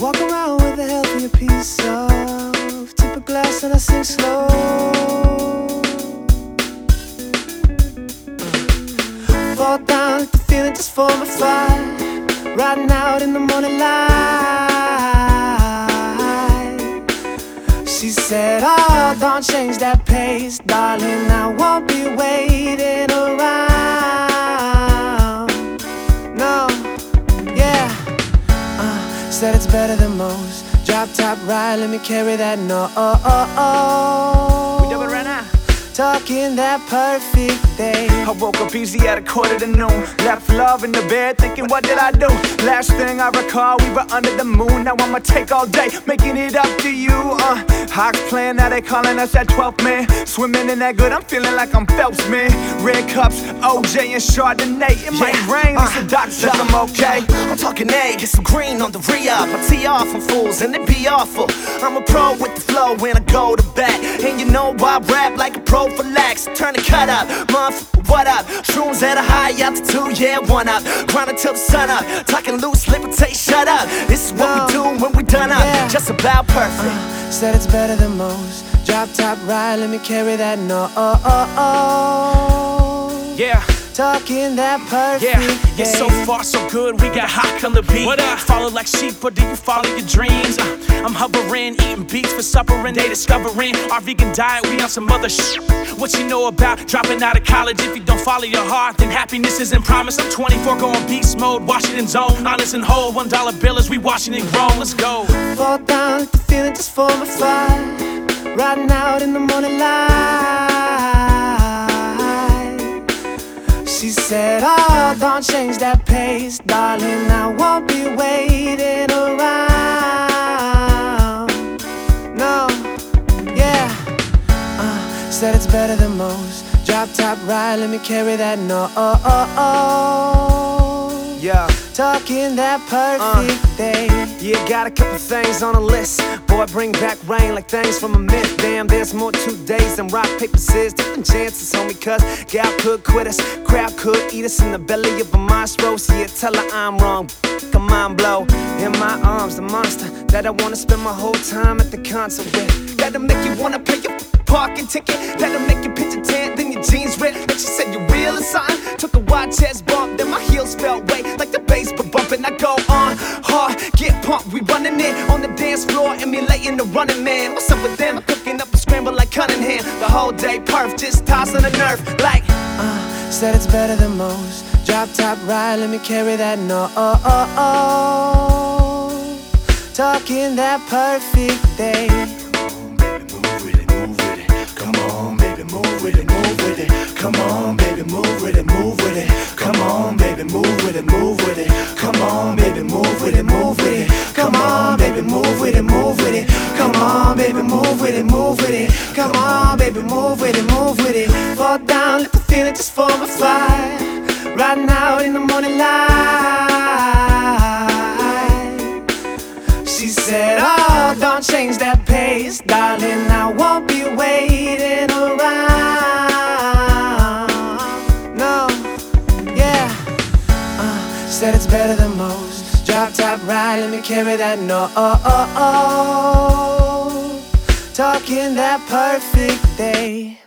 walk around with a healthier piece of tip of glass and I sing slow. Fall down, like the feeling just for my fire. Riding out in the morning light. She said, Oh, don't change that pace, darling. I won't be waiting around. Said it's better than most. Drop top ride, let me carry that no. Talking that perfect day. I woke up easy at a quarter to noon. Left love in the bed, thinking, what did I do? Last thing I recall, we were under the moon. Now I'ma take all day, making it up to you. Uh, Hawks playing, now they calling us that 12th man. Swimming in that good, I'm feeling like I'm Phelps, man. Red cups, OJ and Chardonnay. It might Yeah. rain, it's Uh, the doctor says I'm okay. I'm talking A, get some green on the re-up. I tee off on fools and they be awful. I'm a pro with the flow when I go to bat. And you know why I rap like a prophylax. Turn the cut up, motherfucker, what up? Shrooms at a high altitude, yeah, one up. Grind until the sun up. Talking loose, libertate, shut up. This is what we do when we done up. Yeah. Just about perfect. Uh, said it's better than most. Drop top ride, let me carry that no. Oh, oh, oh. Yeah. Talking that perfect Yeah, yeah, so far so good. We got hot on the beat. What up? Follow like sheep, or do you follow your dreams? Uh, I'm hovering, eating beats for supper, and they discovering our vegan diet. We on some other shit. What you know about dropping out of college? If you don't follow your heart, then happiness isn't promised. I'm 24 going beast mode, Washington zone, honest and whole. One dollar bill as we Washington grow. Let's go. Fall down, the feeling just form a fire. Riding out in the morning light. Said, Oh, don't change that pace, darling. I won't be waiting around. No, yeah. Uh, said it's better than most. Drop top ride, let me carry that no. Oh, oh, oh. Yeah. Talking that perfect day. Yeah, got a couple things on the list. Boy, bring back rain like things from a myth. Damn, there's more two days than rock, paper, scissors. Different chances, homie, cuz gal could quit us. Crowd could eat us in the belly of a monster. Yeah, tell her I'm wrong. A mind blow. In my arms, the monster that I wanna spend my whole time at the concert with. That'll make you wanna pay your parking ticket. That'll make your picture tan, then your jeans red. Like she said, you real or. Took a wide chest bump, then my heels felt weight like the bass, but bumping. I go on hard, get pumped. We running it on the dance floor, emulating the running man. What's up with them? Cunningham. The whole day perf, just tossing a nerve like. Uh, said it's better than most. Drop top ride, let me carry that no. Oh, oh, oh. Talking that perfect day. Come on, baby, move with it, move with it. Come on, baby, move with it, move with it. Come on, baby, move with it, move with it. Come on, baby, move with it, move with it. Come on, baby, move with it, move with it. Come on, baby, move with it, move with it. Come on, baby, move with it, move baby, move with it, move with it. Fall down, let the feeling just form a fire. Right now in the morning light. She said, Oh, don't change that pace, darling. I won't be waiting around. No, yeah. Uh, said it's better than most. Drop top ride, let me carry that no. Oh, oh, oh talking that perfect day.